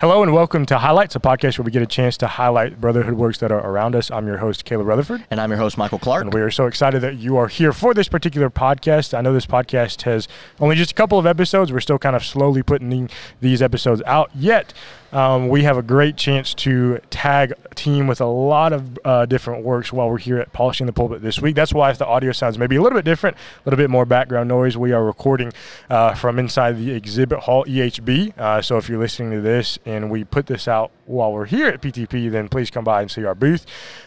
Hello and welcome to Highlights, a podcast where we get a chance to highlight brotherhood works that are around us. I'm your host, Caleb Rutherford. And I'm your host, Michael Clark. And we are so excited that you are here for this particular podcast. I know this podcast has only just a couple of episodes. We're still kind of slowly putting these episodes out yet um, we have a great chance to tag team with a lot of uh, different works while we're here at Polishing the Pulpit this week. That's why if the audio sounds maybe a little bit different, a little bit more background noise, we are recording uh, from inside the exhibit hall EHB. Uh, so if you're listening to this and we put this out while we're here at PTP, then please come by and see our booth.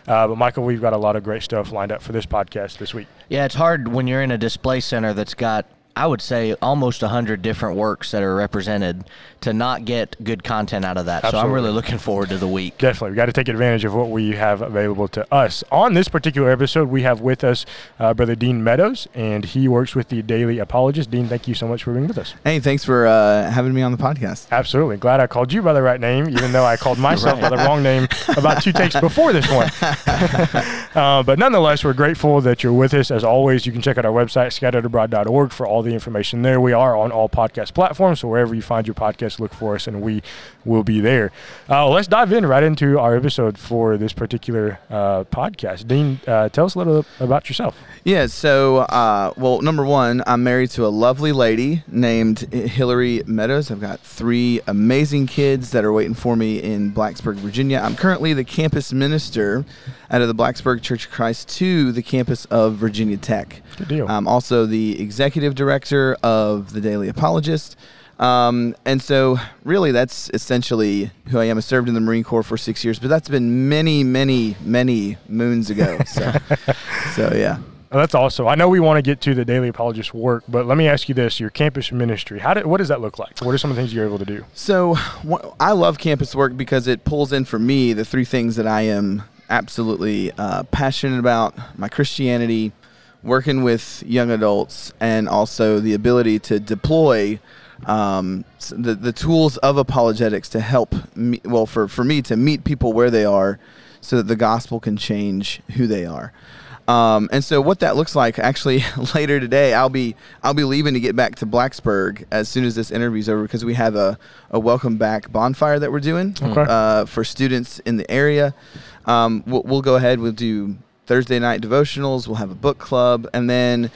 Uh, but Michael, we've got a lot of great stuff lined up for this podcast this week. Yeah, it's hard when you're in a display center that's got I would say almost 100 different works that are represented to not get good content out of that. Absolutely. So I'm really looking forward to the week. Definitely. We got to take advantage of what we have available to us. On this particular episode, we have with us uh, Brother Dean Meadows, and he works with the Daily Apologist. Dean, thank you so much for being with us. Hey, thanks for uh, having me on the podcast. Absolutely. Glad I called you by the right name, even though I called myself right. by the wrong name about two takes before this one. uh, but nonetheless, we're grateful that you're with us. As always, you can check out our website, scatteredabroad.org, for all the information there. We are on all podcast platforms, so wherever you find your podcast, look for us, and we will be there. Uh, let's dive in right into our episode for this particular uh, podcast. Dean, uh, tell us a little about yourself. Yeah, so, uh, well, number one, I'm married to a lovely lady named Hillary Meadows. I've got three amazing kids that are waiting for me in Blacksburg, Virginia. I'm currently the campus minister out of the Blacksburg Church of Christ to the campus of Virginia Tech. Good deal. I'm also the executive director of the Daily Apologist. Um, and so, really, that's essentially who I am. I served in the Marine Corps for six years, but that's been many, many, many moons ago. So, so yeah. That's awesome. I know we want to get to the daily apologist work, but let me ask you this: Your campus ministry, how did, what does that look like? What are some of the things you're able to do? So, I love campus work because it pulls in for me the three things that I am absolutely uh, passionate about: my Christianity, working with young adults, and also the ability to deploy um, the the tools of apologetics to help me, well for for me to meet people where they are, so that the gospel can change who they are. Um, and so what that looks like actually later today, I'll be I'll be leaving to get back to Blacksburg as soon as this interview's over because we have a, a welcome back bonfire that we're doing okay. uh, for students in the area. Um, we'll, we'll go ahead. We'll do Thursday night devotionals. We'll have a book club, and then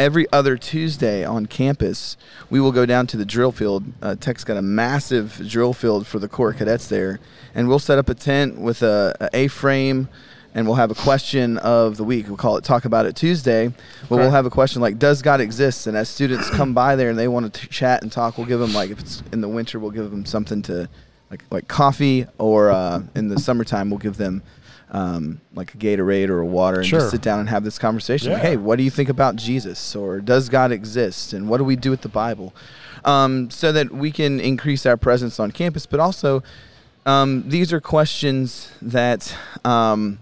every other Tuesday on campus, we will go down to the drill field. Uh, Tech's got a massive drill field for the Corps cadets there, and we'll set up a tent with a, a A-frame, and we'll have a question of the week. We'll call it Talk About It Tuesday. But we'll have a question like, Does God exist? And as students come by there and they want to chat and talk, we'll give them like, if it's in the winter, we'll give them something to, like like coffee, or uh, in the summertime, we'll give them um, like a Gatorade or a water and sure. just sit down and have this conversation. Yeah. Like, hey, what do you think about Jesus? Or does God exist? And what do we do with the Bible? Um, so that we can increase our presence on campus, but also um, these are questions that um,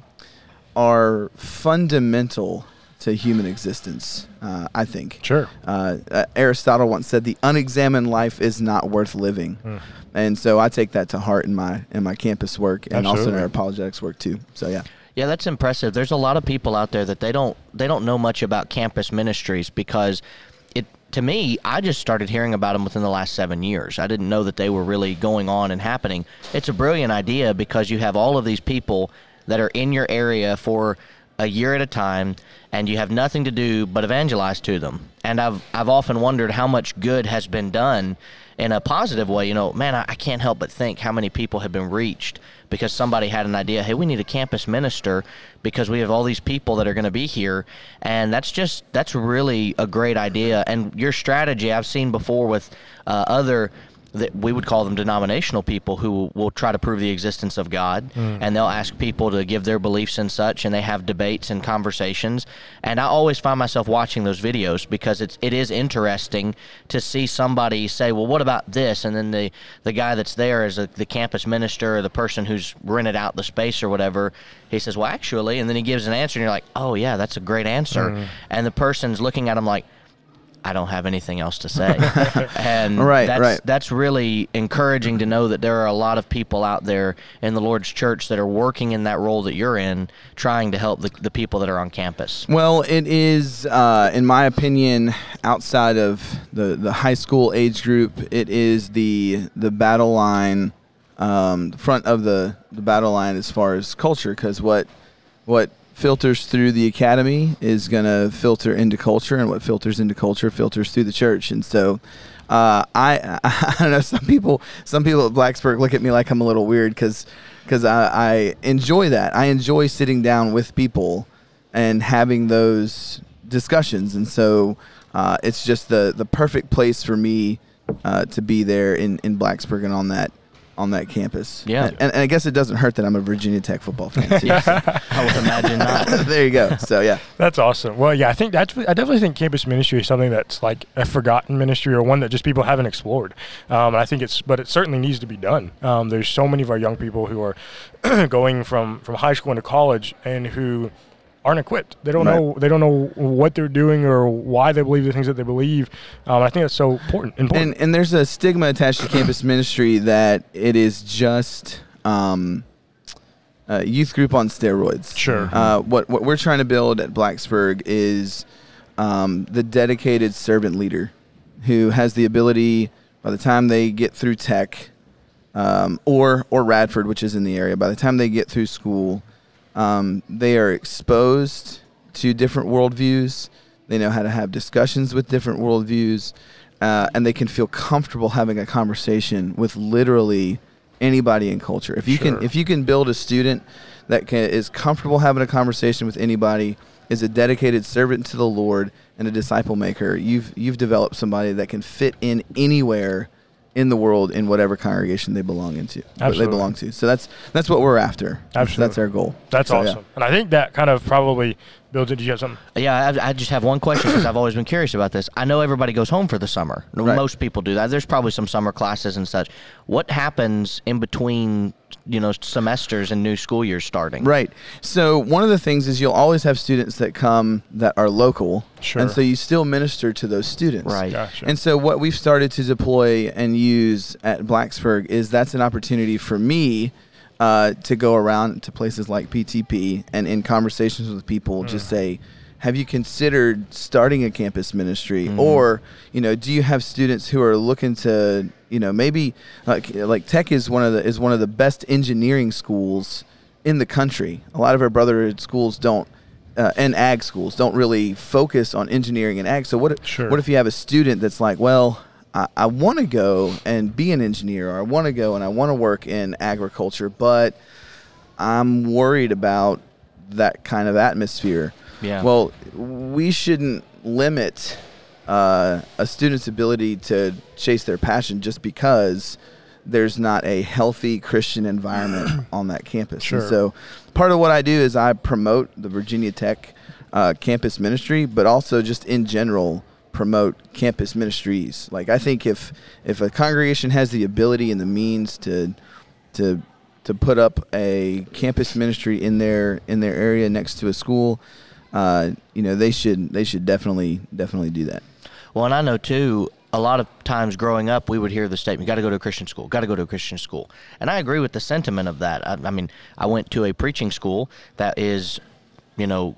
are fundamental to human existence, uh, I think. Sure. Uh, uh, Aristotle once said, "The unexamined life is not worth living," mm. and so I take that to heart in my in my campus work and Absolutely. also in our apologetics work too. So yeah. Yeah, that's impressive. There's a lot of people out there that they don't they don't know much about campus ministries because it to me, I just started hearing about them within the last 7 years. I didn't know that they were really going on and happening. It's a brilliant idea because you have all of these people that are in your area for a year at a time and you have nothing to do but evangelize to them. And I've I've often wondered how much good has been done in a positive way. You know, man, I, I can't help but think how many people have been reached because somebody had an idea. Hey, we need a campus minister because we have all these people that are going to be here, and that's just that's really a great idea. And your strategy I've seen before with uh, other that we would call them denominational people who will try to prove the existence of God, mm. and they'll ask people to give their beliefs and such, and they have debates and conversations. And I always find myself watching those videos because it's it is interesting to see somebody say, "Well, what about this?" And then the the guy that's there is a, the campus minister or the person who's rented out the space or whatever. He says, "Well, actually," and then he gives an answer, and you're like, "Oh yeah, that's a great answer." Mm. And the person's looking at him like I don't have anything else to say. and right, that's, right. that's really encouraging to know that there are a lot of people out there in the Lord's church that are working in that role that you're in, trying to help the, the people that are on campus. Well, it is, uh, in my opinion, outside of the, the high school age group, it is the, the battle line um, front of the, the battle line as far as culture because what what filters through the academy is going to filter into culture and what filters into culture filters through the church. And so uh, I I don't know some people some people at Blacksburg look at me like I'm a little weird because because I, I enjoy that. I enjoy sitting down with people and having those discussions. And so uh, it's just the the perfect place for me uh, to be there in in Blacksburg and on that on that campus. Yeah. and, and I guess it doesn't hurt that I'm a Virginia Tech football fan too. so. I would imagine not. there you go. So yeah, That's awesome. Well, yeah, I think that's. I definitely think campus ministry is something that's like a forgotten ministry or one that just people haven't explored. Um, and I think it's, but it certainly needs to be done. Um, there's so many of our young people who are going from from high school into college and who aren't equipped. They don't Right. know. They don't know what they're doing or why they believe the things that they believe. Um, I think that's so important. Important. and and there's a stigma attached to campus ministry that it is just um, a youth group on steroids. Sure. Uh, what what we're trying to build at Blacksburg is um, the dedicated servant leader who has the ability by the time they get through tech um, or or Radford, which is in the area, by the time they get through school, um, they are exposed to different worldviews. They know how to have discussions with different worldviews, uh, and they can feel comfortable having a conversation with literally anybody in culture. If you Sure. can, if you can build a student that can, is comfortable having a conversation with anybody, is a dedicated servant to the Lord and a disciple maker, you've you've developed somebody that can fit in anywhere in the world in whatever congregation they belong into. what They belong to. So that's that's what we're after. That's- Absolutely. That's our goal. that's So, yeah. awesome. And I think that kind of probably builds it. Do you have something? Yeah, I, I just have one question because I've always been curious about this. I know everybody goes home for the summer. Right. Most people do that. There's probably some summer classes and such. What happens in between, you know, semesters and new school years starting? Right. So one of the things is you'll always have students that come that are local. Sure. And so you still minister to those students. Right. Gotcha. And so what we've started to deploy and use at Blacksburg is that's an opportunity for me uh, to go around to places like PTP and in conversations with people just say, have you considered starting a campus ministry or you know do you have students who are looking to you know maybe like like tech is one of the is one of the best engineering schools in the country a lot of our brotherhood schools don't uh, and ag schools don't really focus on engineering and ag so what if, Sure. what if you have a student that's like well I, I want to go and be an engineer or I want to go and I want to work in agriculture but I'm worried about that kind of atmosphere. Yeah. Well, we shouldn't limit uh, a student's ability to chase their passion just because there's not a healthy Christian environment on that campus. And Sure. so, part of what I do is I promote the Virginia Tech uh, campus ministry, but also just in general promote campus ministries. Like I think if if a congregation has the ability and the means to to to put up a campus ministry in their in their area next to a school, uh, you know they should they should definitely definitely do that. Well, and I know too. A lot of times growing up, we would hear the statement, "Got to go to a Christian school. Got to go to a Christian school." And I agree with the sentiment of that. I, I mean, I went to a preaching school that is, you know,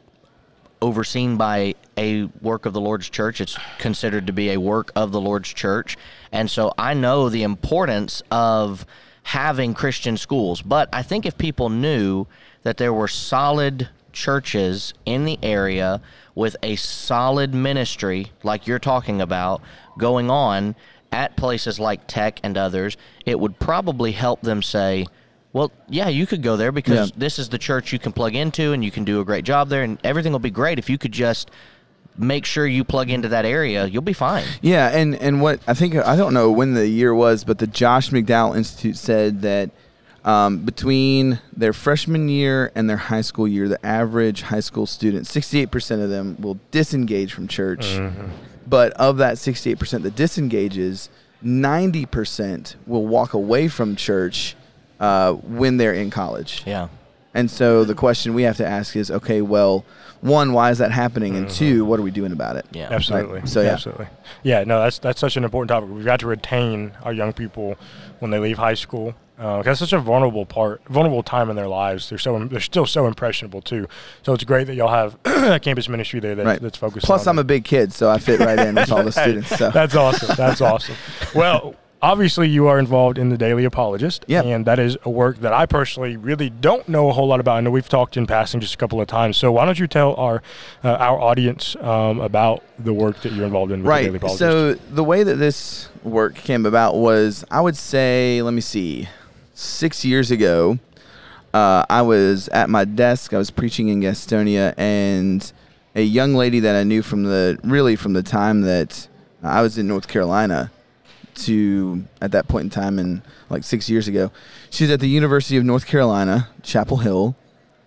overseen by a work of the Lord's church. It's considered to be a work of the Lord's church. And so I know the importance of having Christian schools. But I think if people knew that there were solid churches in the area with a solid ministry like you're talking about going on at places like Tech and others, it would probably help them say, well, yeah, you could go there because Yeah. this is the church you can plug into and you can do a great job there and everything will be great if you could just make sure you plug into that area, you'll be fine. Yeah, and and what I think I don't know when the year was, but the Josh McDowell Institute said that um, between their freshman year and their high school year, the average high school student, sixty-eight percent of them will disengage from church. But of that sixty-eight percent that disengages, ninety percent will walk away from church uh, when they're in college. Yeah. And so the question we have to ask is, okay, well, one, why is that happening, and two, what are we doing about it? Yeah. Absolutely. Right. So, yeah. absolutely. Yeah. No, that's that's such an important topic. We've got to retain our young people when they leave high school. Uh, that's such a vulnerable part, vulnerable time in their lives. They're so they're still so impressionable too. So it's great that y'all have a campus ministry there that, Right. that's focused. On. Plus, I'm a big kid, so I fit right in with all the students. So That's awesome. That's awesome. Well, obviously you are involved in the Daily Apologist, Yep. and that is a work that I personally really don't know a whole lot about. I know we've talked in passing just a couple of times. So why don't you tell our uh, our audience um, about the work that you're involved in with the Daily Right. So the way that this work came about was, I would say, let me see, six years ago, uh, I was at my desk. I was preaching in Gastonia, and a young lady that I knew from the really from the time that I was in North Carolina to at that point in time, and like six years ago, she's at the University of North Carolina, Chapel Hill.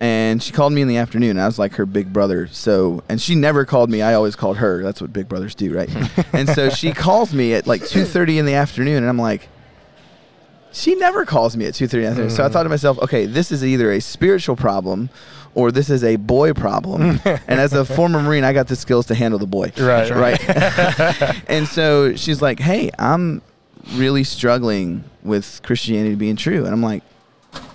And she called me in the afternoon. I was like her big brother. So, and she never called me. I always called her. That's what big brothers do, right? and so she calls me at like 2:30 in the afternoon, and I'm like, she never calls me at 2:30 in the afternoon. So I thought to myself, okay, this is either a spiritual problem or this is a boy problem. and as a former Marine, I got the skills to handle the boy. Right. Right. and so she's like, hey, I'm really struggling with Christianity being true. And I'm like,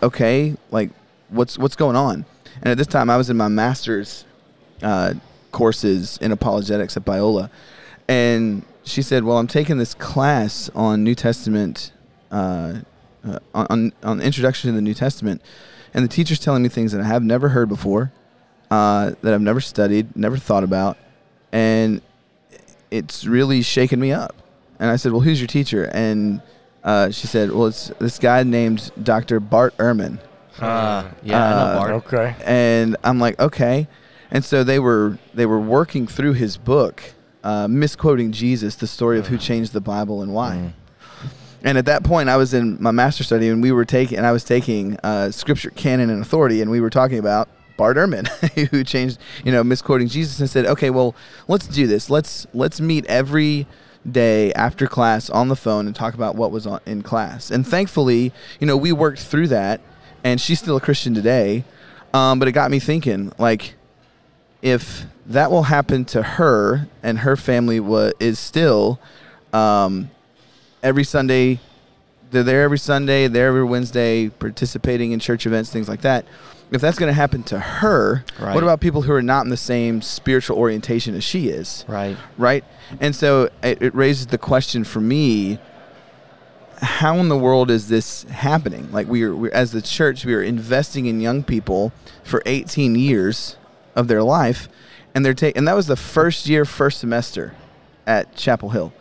okay, like what's what's going on? And at this time, I was in my master's uh, courses in apologetics at Biola, and she said, "Well, I'm taking this class on New Testament, uh, uh, on on the introduction to the New Testament, and the teacher's telling me things that I have never heard before, uh, that I've never studied, never thought about, and it's really shaken me up." And I said, "Well, who's your teacher?" And uh, she said, "Well, it's this guy named Dr. Bart Ehrman." Uh, yeah, I know Bart. okay. and I'm like, okay. And so they were they were working through his book, uh, misquoting Jesus, the story of who changed the Bible and why. Mm. And at that point, I was in my master study, and we were taking, and I was taking uh, scripture, canon, and authority, and we were talking about Bart Ehrman, who changed, you know, misquoting Jesus, and said, okay, well, let's do this. Let's let's meet every day after class on the phone and talk about what was on, in class. And thankfully, you know, we worked through that, and she's still a Christian today. Um, but it got me thinking, like, if that will happen to her and her family wa- is still um, every Sunday, they're there every Sunday, there every Wednesday, participating in church events, things like that. If that's going to happen to her, Right. what about people who are not in the same spiritual orientation as she is? Right. right? And so it, it raises the question for me: How in the world is this happening? Like we are, we're, as the church, we are investing in young people for 18 years of their life, and they're taking, and that was the first year, first semester at Chapel Hill.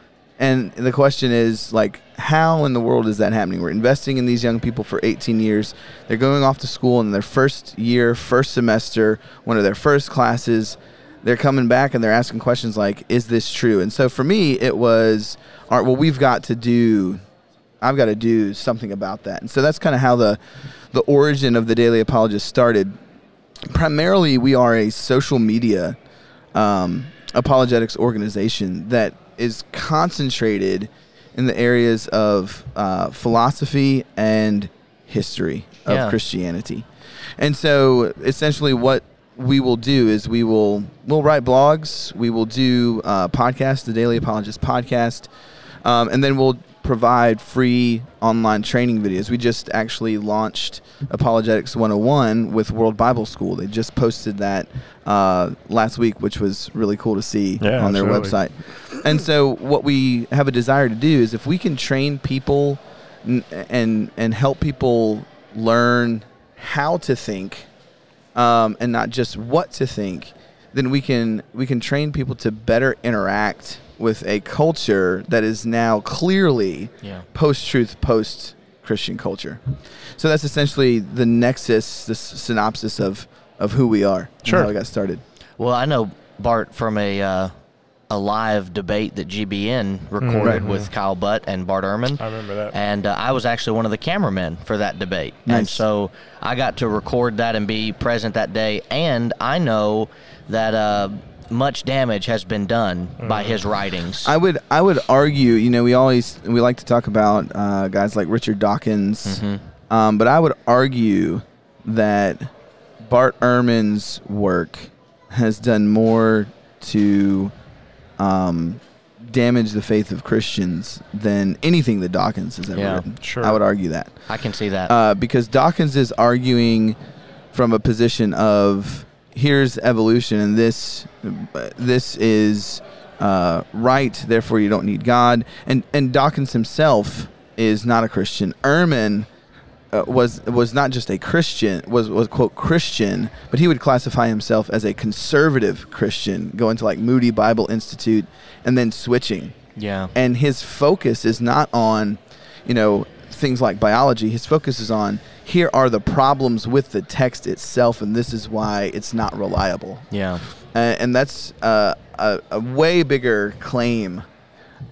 And the question is like, how in the world is that happening? We're investing in these young people for 18 years. They're going off to school in their first year, first semester, one of their first classes. They're coming back and they're asking questions like, "Is this true?" And so for me, it was, "All right, well, we've got to do, I've got to do something about that." And so that's kind of how the, the origin of the Daily Apologist started. Primarily, we are a social media um, apologetics organization that is concentrated in the areas of uh, philosophy and history of Yeah. Christianity. And so essentially what we will do is we will we'll write blogs, we will do uh, podcasts, the Daily Apologist podcast, um, and then we'll provide free online training videos. We just actually launched Apologetics 101 with World Bible School. They just posted that uh, last week, which was really cool to see Yeah, on their absolutely. website. And so, what we have a desire to do is if we can train people n- and and help people learn how to think um, and not just what to think, then we can we can train people to better interact with a culture that is now clearly Yeah. post truth, post Christian culture. So that's essentially the nexus, the s- synopsis of of who we are. Sure. how we got started. Well, I know Bart from a uh, a live debate that GBN recorded Right. with Kyle Butt and Bart Ehrman. I remember that. and uh, I was actually one of the cameramen for that debate. And so I got to record that and be present that day. And I know that uh, much damage has been done by his writings. I would I would argue, you know, we always we like to talk about uh, guys like Richard Dawkins, um, but I would argue that Bart Ehrman's work has done more to um, damage the faith of Christians than anything that Dawkins has ever Yeah, written. sure. I would argue that I can see that. uh, because Dawkins is arguing from a position of here's evolution and this this is uh, right, therefore you don't need God. And and Dawkins himself is not a Christian. Ehrman uh, was was not just a Christian, was was quote Christian, but he would classify himself as a conservative Christian, going to like Moody Bible Institute, and then switching. Yeah. And his focus is not on, you know, things like biology. His focus is on here are the problems with the text itself, and this is why it's not reliable. Yeah. Uh, and that's uh, a, a way bigger claim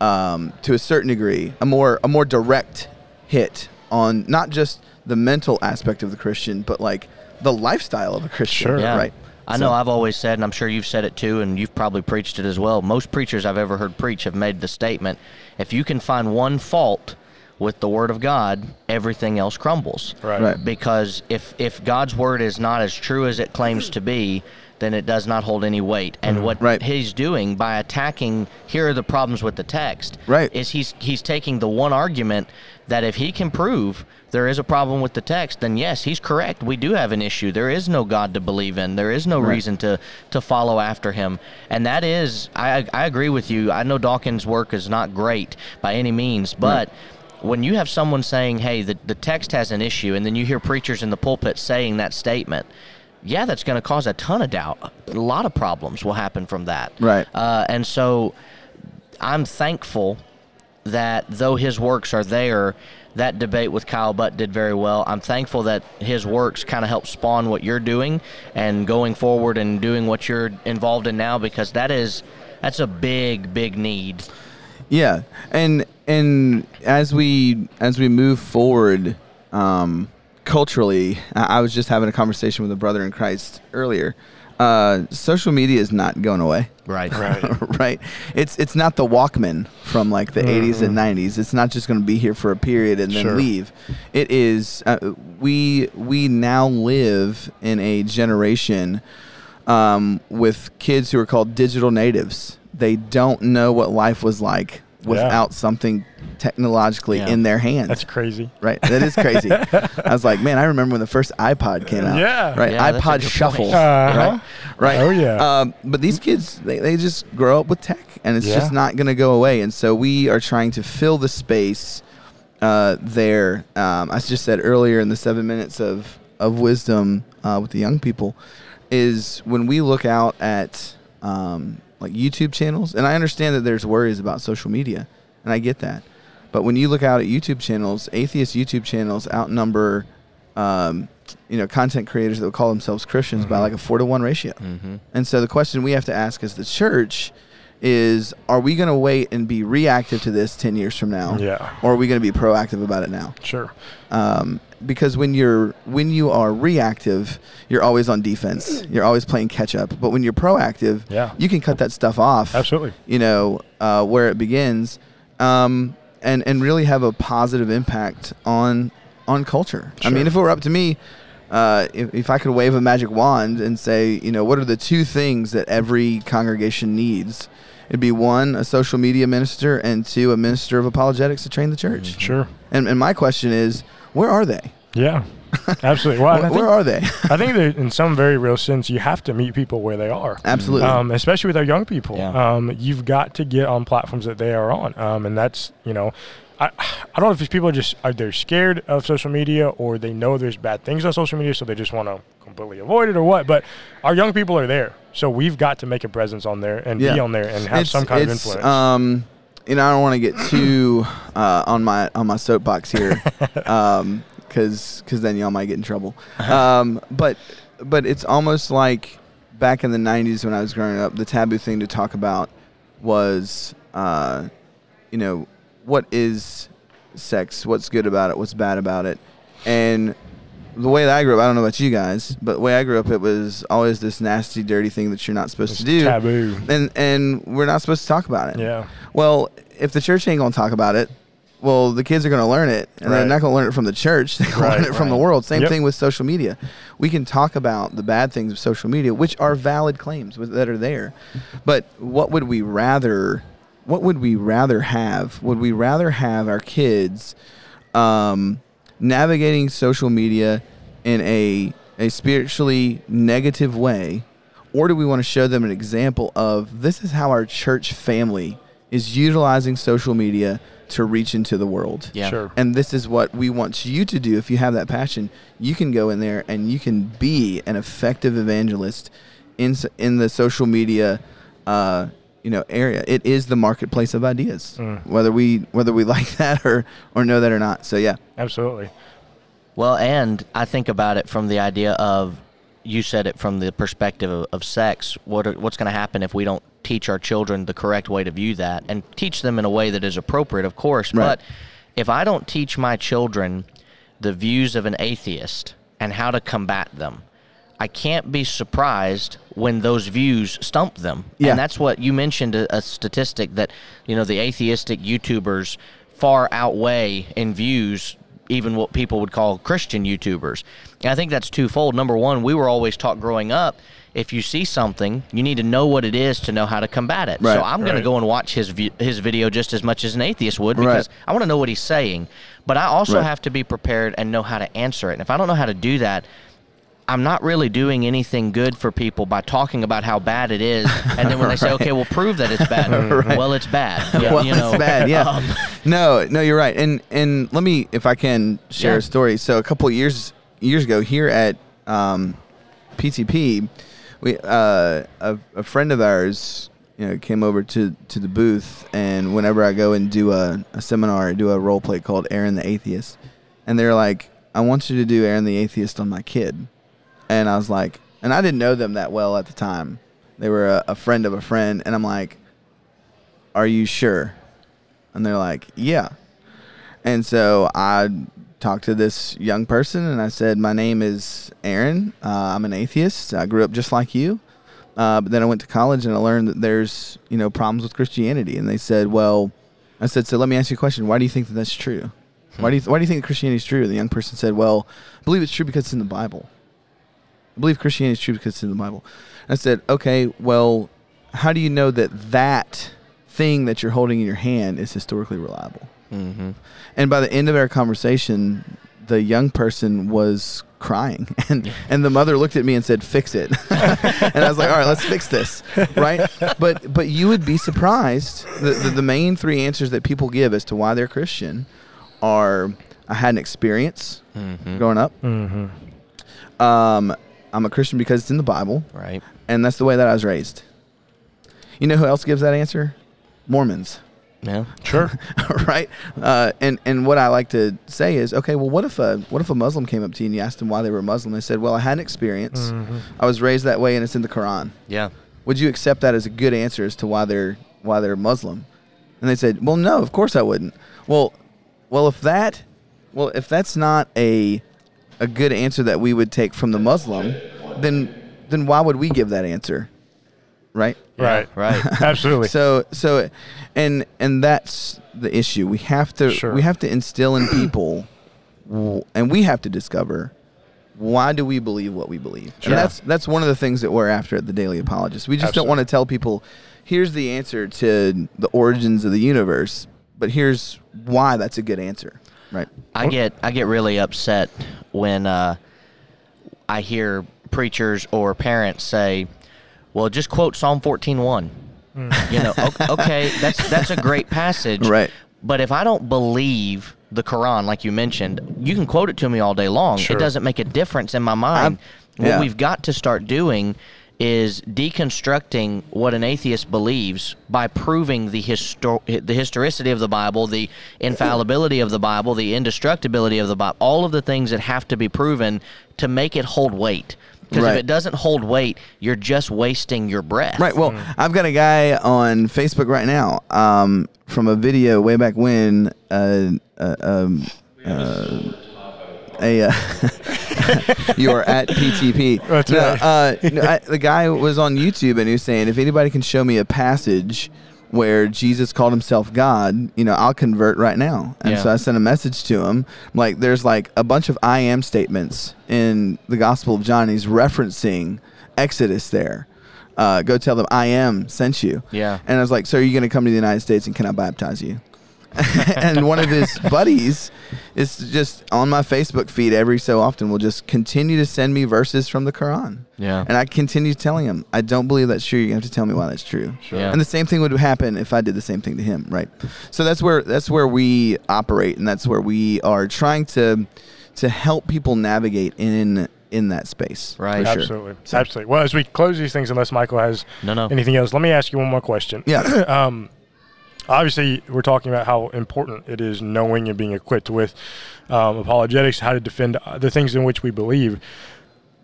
um, to a certain degree, a more a more direct hit on not just the mental aspect of the Christian, but like the lifestyle of a Christian. Sure. Yeah. Right. I So- know I've always said, and I'm sure you've said it too, and you've probably preached it as well. Most preachers I've ever heard preach have made the statement if you can find one fault with the Word of God, everything else crumbles. Right. Right. Because if, if God's Word is not as true as it claims to be, then it does not hold any weight. And mm-hmm. what Right. he's doing by attacking, here are the problems with the text, Right. is he's, he's taking the one argument that if he can prove there is a problem with the text, then yes, he's correct. We do have an issue. There is no God to believe in. There is no Right. reason to to follow after him. And that is, I I agree with you. I know Dawkins' work is not great by any means, but. When you have someone saying, "Hey, the, the text has an issue," and then you hear preachers in the pulpit saying that statement, yeah, that's going to cause a ton of doubt. A lot of problems will happen from that. Right. Uh, and so, I'm thankful that though his works are there, that debate with Kyle Butt did very well. I'm thankful that his works kind of helped spawn what you're doing and going forward and doing what you're involved in now because that is that's a big big need. Yeah, and and as we as we move forward um, culturally, I, I was just having a conversation with a brother in Christ earlier. Uh, social media is not going away, Right. Right. right? It's it's not the Walkman from like the 80s and 90s. It's not just going to be here for a period and then Sure. leave. It is uh, we we now live in a generation um, with kids who are called digital natives. They don't know what life was like without something technologically Yeah. in their hands. That's crazy. right. That is crazy. I was like, man, I remember when the first iPod came out. Yeah. Right. Yeah, iPod good Shuffle. Uh-huh. Right. Right. Oh, yeah. Um, but these kids, they, they just grow up with tech, and it's Yeah. just not going to go away. And so we are trying to fill the space uh, there. Um, I just said earlier in the seven minutes of of wisdom uh, with the young people is when we look out at um, like YouTube channels, and I understand that there's worries about social media, and I get that. But when you look out at YouTube channels, atheist YouTube channels outnumber, um, you know, content creators that would call themselves Christians by Mhm. like a four to one ratio. Mm-hmm. And so the question we have to ask as the church is are we going to wait and be reactive to this 10 years from now? Yeah. Or are we going to be proactive about it now? Sure. Um, because when you're when you are reactive, you're always on defense. You're always playing catch up. But when you're proactive, Yeah. you can cut that stuff off. Absolutely. You know uh, where it begins, um, and and really have a positive impact on on culture. I mean, if it were up to me, uh, if, if I could wave a magic wand and say, you know, what are the two things that every congregation needs? It'd be one, a social media minister, and two, a minister of apologetics to train the church. Sure. And, and my question is, where are they? Yeah. Absolutely. Well, where, think, where are they? I think that in some very real sense, you have to meet people where they are. Absolutely. Um, especially with our young people. Yeah. Um, you've got to get on platforms that they are on. Um, and that's, you know, I, I don't know if these people are just are they're scared of social media or they know there's bad things on social media, so they just want to completely avoid it or what. But our young people are there, so we've got to make a presence on there and be on there and have It's- some kind of influence. Um, you know, I don't want to get too uh, on my on my soapbox here, um, because then y'all might get in trouble. Um, but but it's almost like back in the '90s when I was growing up, the taboo thing to talk about was, uh, you know, what is sex? What's good about it? What's bad about it? And the way that I grew up, I don't know about you guys, but the way I grew up, it was always this nasty, dirty thing that you're not supposed It's to do taboo. and and we're not supposed to talk about it. Yeah. Well, if the church ain't gonna talk about it, well, the kids are gonna learn it, and they're not gonna learn it from the church. They're gonna Right, learn it from the world. Same Yep. thing with social media. We can talk about the bad things of social media, which are valid claims that are there, but what would we rather? What would we rather have? Would we rather have our kids um, navigating social media in a a spiritually negative way, or do we want to show them an example of this is how our church family is utilizing social media to reach into the world? Yeah. Sure. And this is what we want you to do. If you have that passion, you can go in there and you can be an effective evangelist in in the social media, uh, you know, area. It is the marketplace of ideas, Mm. whether we whether we like that or or know that or not. So yeah, Absolutely. Well, and I think about it from the idea of you said it from the perspective of, of sex. What are, what's going to happen if we don't teach our children the correct way to view that and teach them in a way that is appropriate, of course. Right. But if I don't teach my children the views of an atheist and how to combat them, I can't be surprised when those views stump them. Yeah. And that's what you mentioned a, a statistic that, you know, the atheistic YouTubers far outweigh in views even what people would call Christian YouTubers. And I think that's twofold. Number one, we were always taught growing up if you see something, you need to know what it is to know how to combat it. Right. So I'm going Right. to go and watch his vi- his video just as much as an atheist would Right. because I want to know what he's saying. But I also Right. have to be prepared and know how to answer it. And if I don't know how to do that, I'm not really doing anything good for people by talking about how bad it is, and then when they say, "Okay, well, prove that it's bad," well, it's bad. Yeah, well, you know, it's bad. Yeah. um, no, no, you're right. And and let me, if I can, share Yeah. a story. So a couple of years years ago, here at um, PTP, we uh, a, a friend of ours, you know, came over to to the booth, and whenever I go and do a, a seminar, I do a role play called Aaron the Atheist, and they're like, "I want you to do Aaron the Atheist on my kid," and I was like, and I didn't know them that well at the time. They were a, a friend of a friend, and I'm like, "Are you sure?" And they're like, yeah. And so I talked to this young person and I said, my name is Aaron. Uh, I'm an atheist. I grew up just like you. Uh, but then I went to college and I learned that there's, you know, problems with Christianity. And they said, well, I said, so let me ask you a question. Why do you think that that's true? Why do you, why do you think Christianity is true? The young person said, well, I believe it's true because it's in the Bible. I believe Christianity is true because it's in the Bible. I said, okay, well, how do you know that that thing that you're holding in your hand is historically reliable? mhm. And by the end of our conversation, the young person was crying, and and the mother looked at me and said, "Fix it." and I was like, "All right, let's fix this." Right? But but you would be surprised. The, the the main three answers that people give as to why they're Christian are: I had an experience Mhm. growing up. Mm-hmm. Um, I'm a Christian because it's in the Bible, right. and that's the way that I was raised. You know who else gives that answer? Mormons. Yeah. Sure. right? Uh, and and what I like to say is, okay, well, what if a what if a Muslim came up to you and you asked them why they were Muslim? They said, well, I had an experience. Mhm. I was raised that way, and it's in the Quran. Yeah. Would you accept that as a good answer as to why they're why they're Muslim? And they said, well, no, of course I wouldn't. Well, well, if that, well, if that's not a a good answer that we would take from the Muslim, then then why would we give that answer? Right? Right. Right. Absolutely. So so and and that's the issue. We have to Sure. we have to instill in people and we have to discover why do we believe what we believe. Sure. And that's that's one of the things that we're after at the Daily Apologist. We just Absolutely. don't want to tell people here's the answer to the origins of the universe, but here's why that's a good answer. Right. I get I get really upset when uh, I hear preachers or parents say, "Well, just quote Psalm 14:1." You know, okay, that's that's a great passage, Right. But if I don't believe the Quran, like you mentioned, you can quote it to me all day long. Sure. It doesn't make a difference in my mind. what yeah. we've got to start doing is deconstructing what an atheist believes by proving the histo- the historicity of the Bible, the infallibility of the Bible, the indestructibility of the Bible, all of the things that have to be proven to make it hold weight. Because Right. if it doesn't hold weight, you're just wasting your breath. Right. Well, I've got a guy on Facebook right now um, from a video way back when. Uh, uh, um, uh, a uh, you are at PTP. That's no, right. uh, no, I, the guy was on YouTube and he was saying, if anybody can show me a passage where Jesus called himself God, you know, I'll convert right now. And Yeah. so I sent a message to him. Like, there's like a bunch of I am statements in the Gospel of John. He's referencing Exodus there. Uh, go tell them I am sent you. Yeah. And I was like, so are you going to come to the United States and can I baptize you? and one of his buddies is just on my Facebook feed every so often will just continue to send me verses from the Quran. Yeah. And I continue telling him, I don't believe that's true. You have to tell me why that's true. Sure. Yeah. And the same thing would happen if I did the same thing to him, right? So that's where that's where we operate, and that's where we are trying to to help people navigate in in that space. Right. sure. Absolutely. So- Absolutely. Well, as we close these things, unless Michael has No, no. anything else, let me ask you one more question. Yeah. um, obviously, we're talking about how important it is knowing and being equipped with um, apologetics, how to defend uh, the things in which we believe.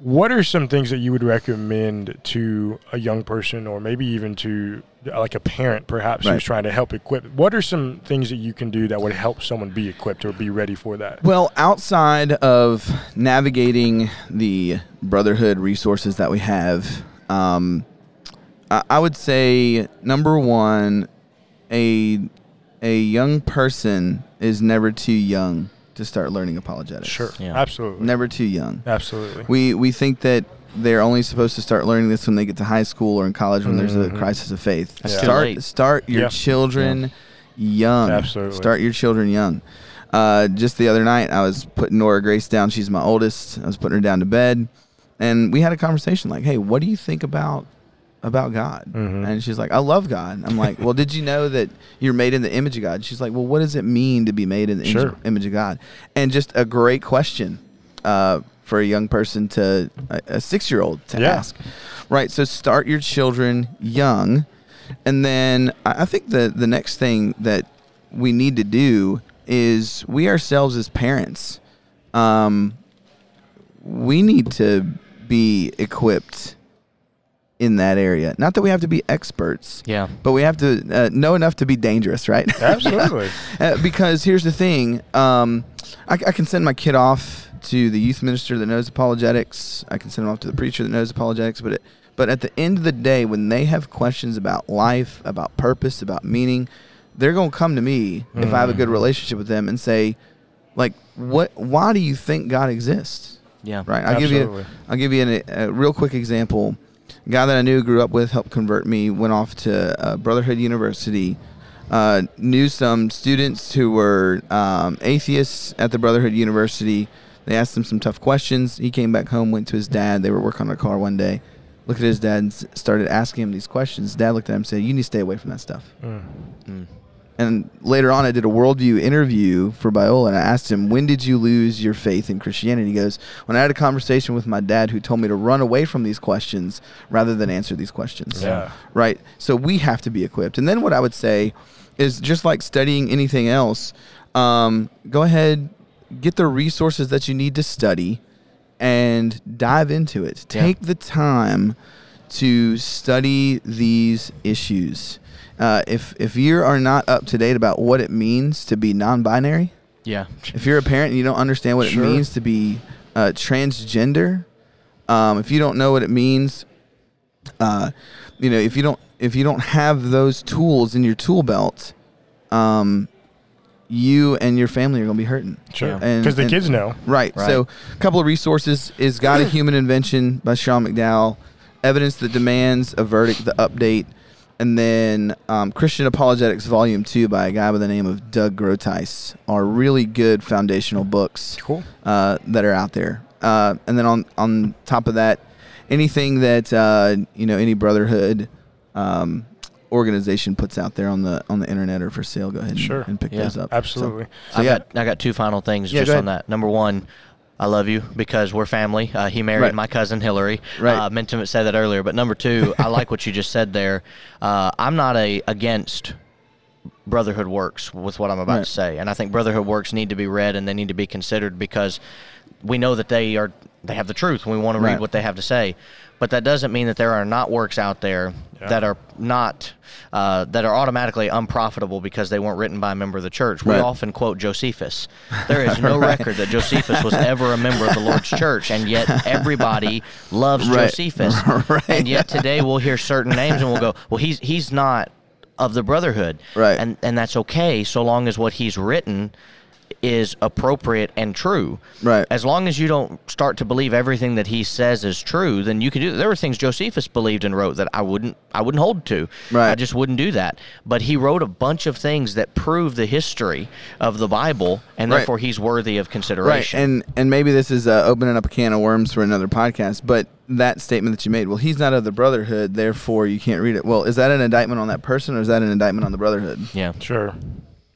What are some things that you would recommend to a young person, or maybe even to uh, like a parent, perhaps Right. who's trying to help equip? What are some things that you can do that would help someone be equipped or be ready for that? Well, outside of navigating the brotherhood resources that we have, um, I, I would say number one, a a young person is never too young to start learning apologetics. Sure. Yeah. Absolutely. never too young. Absolutely. We we think that they're only supposed to start learning this when they get to high school or in college when there's a Mhm. crisis of faith. Yeah. Start start your Yeah. children young. Absolutely. Start your children young. Uh, just the other night, I was putting Nora Grace down. She's my oldest. I was putting her down to bed, and we had a conversation like, "Hey, what do you think about about God?" Mhm. And she's like, "I love God." I'm like, "Well, did you know that you're made in the image of God?" She's like, "Well, what does it mean to be made in the image- Sure. image of God?" And just a great question uh, for a young person to a, a six year old to Yeah. ask. Right. So start your children young, and then I I think the the next thing that we need to do is we ourselves as parents, um, we need to be equipped in that area. Not that we have to be experts, Yeah. but we have to uh, know enough to be dangerous, right? Absolutely. Uh, because here's the thing um, I, I can send my kid off to the youth minister that knows apologetics. I can send him off to the preacher that knows apologetics. But it, but at the end of the day, when they have questions about life, about purpose, about meaning, they're going to come to me if I have a good Mhm. relationship with them and say, like, what? Why do you think God exists? Yeah. Right. I'll give you. I'll give you an, a real quick example. A guy that I knew, grew up with, helped convert me, went off to uh, Brotherhood University, uh, knew some students who were um, atheists at the Brotherhood University. They asked him some tough questions. He came back home, went to his dad. They were working on a car one day. Looked at his dad and started asking him these questions. Dad looked at him and said, You need to stay away from that stuff. Mm. Mm. And later on, I did a worldview interview for Biola, and I asked him, "When did you lose your faith in Christianity?" He goes, "When I had a conversation with my dad, who told me to run away from these questions rather than answer these questions." Yeah. Right. So we have to be equipped. And then what I would say is just like studying anything else, um, go ahead, get the resources that you need to study, and dive into it. Yeah. Take the time to study these issues. Uh, if if you are not up to date about what it means to be non-binary, Yeah. if you're a parent and you don't understand what Sure. it means to be uh, transgender, um, if you don't know what it means, uh, you know, if you don't if you don't have those tools in your tool belt, um, you and your family are going to be hurting. Sure. Because the and- kids know. Right. Right. So, a couple of resources is God a Human Invention by Sean McDowell, Evidence That Demands a Verdict, the update, and then um, Christian Apologetics Volume 2 by a guy by the name of Doug Groothuis are really good foundational books Cool. uh, that are out there. Uh, and then on, on top of that, anything that, uh, you know, any brotherhood um, organization puts out there on the on the internet or for sale, go ahead and, Sure. and pick Yeah. those up. Absolutely. So, I yeah. got I got two final things Yeah, just on that. Number one, I love you because we're family. Uh, he married Right. my cousin Hillary. Right. Uh, meant to say that earlier, but number two, I like what you just said there. Uh, I'm not a against Brotherhood Works with what I'm about Right. to say, and I think Brotherhood Works need to be read and they need to be considered because we know that they are they have the truth. and We want to read Right. what they have to say, but that doesn't mean that there are not works out there Yeah. that are not uh, that are automatically unprofitable because they weren't written by a member of the church. We often quote Josephus. There is no record that Josephus was ever a member of the Lord's church, and yet everybody loves Right. Josephus. Right. And yet today we'll hear certain names and we'll go, "Well, he's he's not of the brotherhood." Right. And and that's okay so long as what he's written is appropriate and true. Right. As long as you don't start to believe everything that he says is true, then you can do. There were things Josephus believed and wrote that I wouldn't. I wouldn't hold to. Right. I just wouldn't do that. But he wrote a bunch of things that prove the history of the Bible, and Right. therefore he's worthy of consideration. Right, consideration. and and maybe this is uh, opening up a can of worms for another podcast, but that statement that you made, well, he's not of the brotherhood, therefore you can't read it. Well, is that an indictment on that person, or is that an indictment on the brotherhood? yeah. Sure.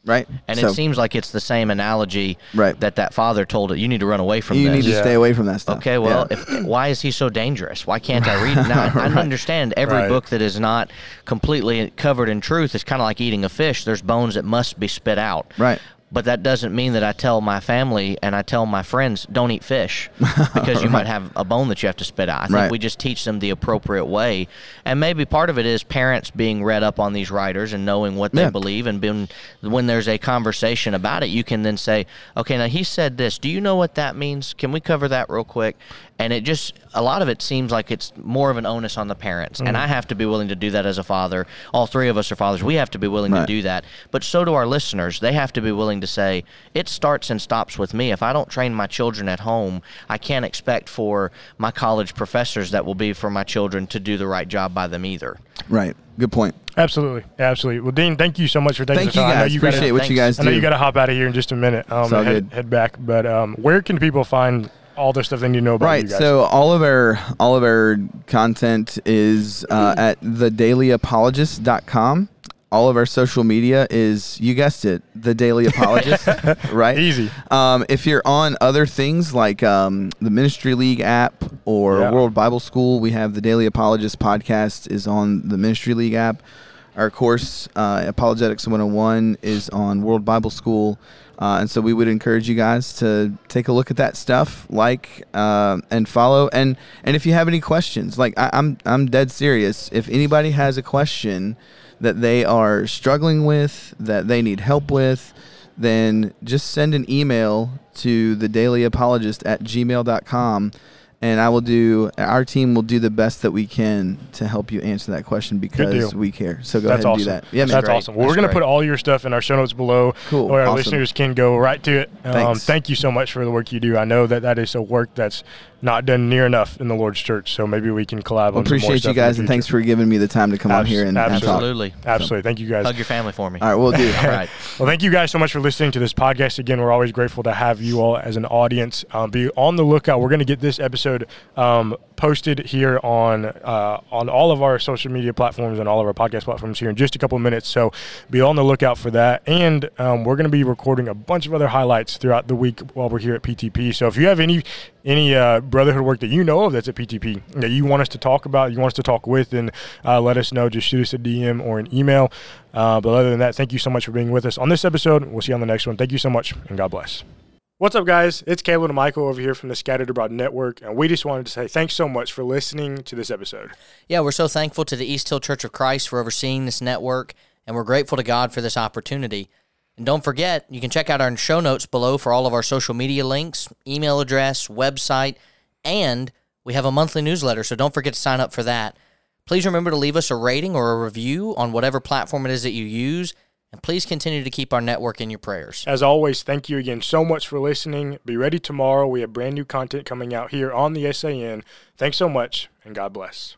Right, And So, it seems like it's the same analogy Right. that that father told it. You need to run away from you this. need to Yeah. stay away from that stuff. Okay, well, Yeah. if, why is he so dangerous? Why can't I read it? Now, I, I understand every Right. book that is not completely covered in truth is kind of like eating a fish. There's bones that must be spit out. Right. But that doesn't mean that I tell my family and I tell my friends, don't eat fish because you might have a bone that you have to spit out. I think Right. we just teach them the appropriate way. And maybe part of it is parents being read up on these writers and knowing what they Yeah. believe. And being, when there's a conversation about it, you can then say, okay, now he said this. Do you know what that means? Can we cover that real quick? And it just, a lot of it seems like it's more of an onus on the parents. And I have to be willing to do that as a father. All three of us are fathers. We have to be willing Right. to do that. But so do our listeners. They have to be willing to say, it starts and stops with me. If I don't train my children at home, I can't expect for my college professors that will be for my children to do the right job by them either. right. Good point. Absolutely. Absolutely. Well, Dean, thank you so much for taking Thank the you time. I know guys. gotta- Appreciate what you guys I know you got to hop out of here in just a minute. Um, It's head, good. head back. But um, where can people find all the stuff they need to know about Right. So all of our all of our content is uh, at thedailyapologist.com. All of our social media is you guessed it, the Daily Apologist. right. Easy. Um, if you're on other things like um, the Ministry League app or Yeah. World Bible School, we have the Daily Apologist podcast is on the Ministry League app. Our course, uh, Apologetics 101, is on World Bible School. Uh, and so we would encourage you guys to take a look at that stuff, like uh, and follow. And and if you have any questions, like I, I'm I'm dead serious. If anybody has a question that they are struggling with, that they need help with, then just send an email to the daily apologist at gmail.com and I will do our team will do the best that we can to help you answer that question because we care. So go That's ahead and awesome. do that. Yeah, man. That's great. awesome. Well, we're going to put all your stuff in our show notes below. Cool. Where our Awesome. listeners can go right to it. Um, thank you so much for the work you do. I know that that is a work that's not done near enough in the Lord's church. So maybe we can collab Well, on some more appreciate stuff you guys and thanks for giving me the time to come on Abs- here and, and talk. Absolutely. Absolutely. Thank you guys. Hug your family for me. All right, we'll do. All right. Well, thank you guys so much for listening to this podcast. Again, we're always grateful to have you all as an audience. Um, be on the lookout. We're going to get this episode um, posted here on uh, on all of our social media platforms and all of our podcast platforms here in just a couple of minutes. So be on the lookout for that. And um, we're going to be recording a bunch of other highlights throughout the week while we're here at PTP. So if you have any any uh, brotherhood work that you know of that's at PTP that you want us to talk about, you want us to talk with, then uh, let us know. Just shoot us a DM or an email. Uh, but other than that, thank you so much for being with us on this episode. We'll see you on the next one. Thank you so much, and God bless. What's up, guys? It's Caleb and Michael over here from the Scattered Abroad Network, and we just wanted to say thanks so much for listening to this episode. Yeah, we're so thankful to the East Hill Church of Christ for overseeing this network, and we're grateful to God for this opportunity. And don't forget, you can check out our show notes below for all of our social media links, email address, website, and we have a monthly newsletter, so don't forget to sign up for that. Please remember to leave us a rating or a review on whatever platform it is that you use, and please continue to keep our network in your prayers. As always, thank you again so much for listening. Be ready tomorrow. We have brand new content coming out here on the SAN. Thanks so much, and God bless.